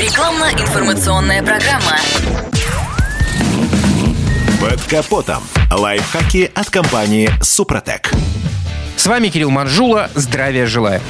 Рекламно-информационная программа. Под капотом. Лайфхаки от компании «Супротек». С вами Кирилл Манжула. Здравия желаю.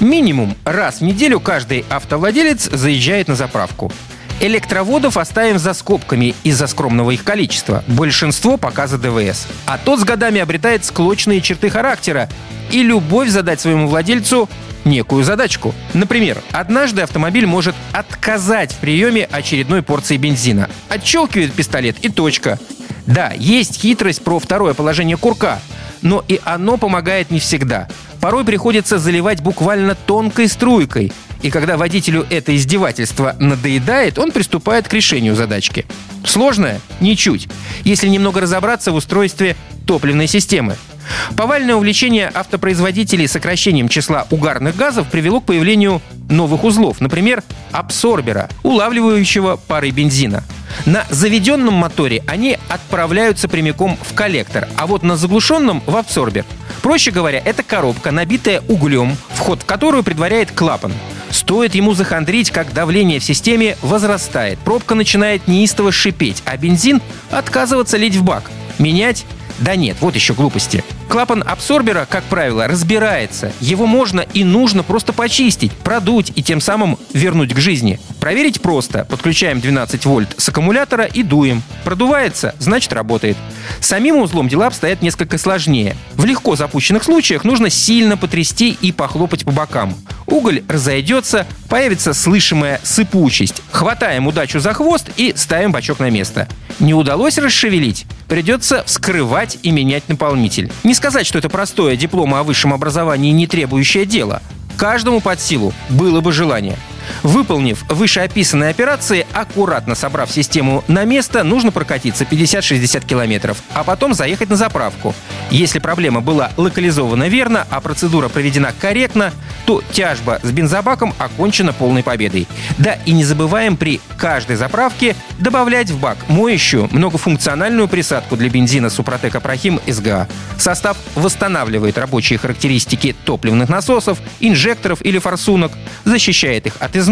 Минимум раз в неделю каждый автовладелец заезжает на заправку. Электроводов оставим за скобками из-за скромного их количества. Большинство показа ДВС. А тот с годами обретает склочные черты характера и любовь задать своему владельцу некую задачку. Например, однажды автомобиль может отказать в приеме очередной порции бензина. Отщелкивает пистолет и точка. Да, есть хитрость про второе положение курка, но и оно помогает не всегда. Порой приходится заливать буквально тонкой струйкой. И когда водителю это издевательство надоедает, он приступает к решению задачки. Сложное? Ничуть. Если немного разобраться в устройстве топливной системы. Повальное увлечение автопроизводителей сокращением числа угарных газов привело к появлению новых узлов, например, абсорбера, улавливающего пары бензина. На заведенном моторе они отправляются прямиком в коллектор, а вот на заглушенном — в абсорбер. Проще говоря, это коробка, набитая углем, вход в которую предваряет клапан. Стоит ему захандрить, как давление в системе возрастает, пробка начинает неистово шипеть, а бензин отказываться лить в бак. Менять да нет, вот еще глупости. Клапан абсорбера, как правило, разбирается. Его можно и нужно просто почистить, продуть и тем самым вернуть к жизни. Проверить просто. Подключаем 12 вольт с аккумулятора и дуем. Продувается, значит работает. Самим узлом дела обстоят несколько сложнее. В легко запущенных случаях нужно сильно потрясти и похлопать по бокам. Уголь разойдется, появится слышимая сыпучесть. Хватаем удачу за хвост и ставим бачок на место. Не удалось расшевелить? Придется вскрывать и менять наполнитель. Не сказать, что это простое диплома о высшем образовании не требующее дело. Каждому под силу было бы желание. Выполнив вышеописанные операции, аккуратно собрав систему на место, нужно прокатиться 50-60 километров, а потом заехать на заправку. Если проблема была локализована верно, а процедура проведена корректно, то тяжба с бензобаком окончена полной победой. Да, и не забываем при каждой заправке добавлять в бак моющую многофункциональную присадку для бензина Супротек Апрахим СГА. Состав восстанавливает рабочие характеристики топливных насосов, инжекторов или форсунок, защищает их от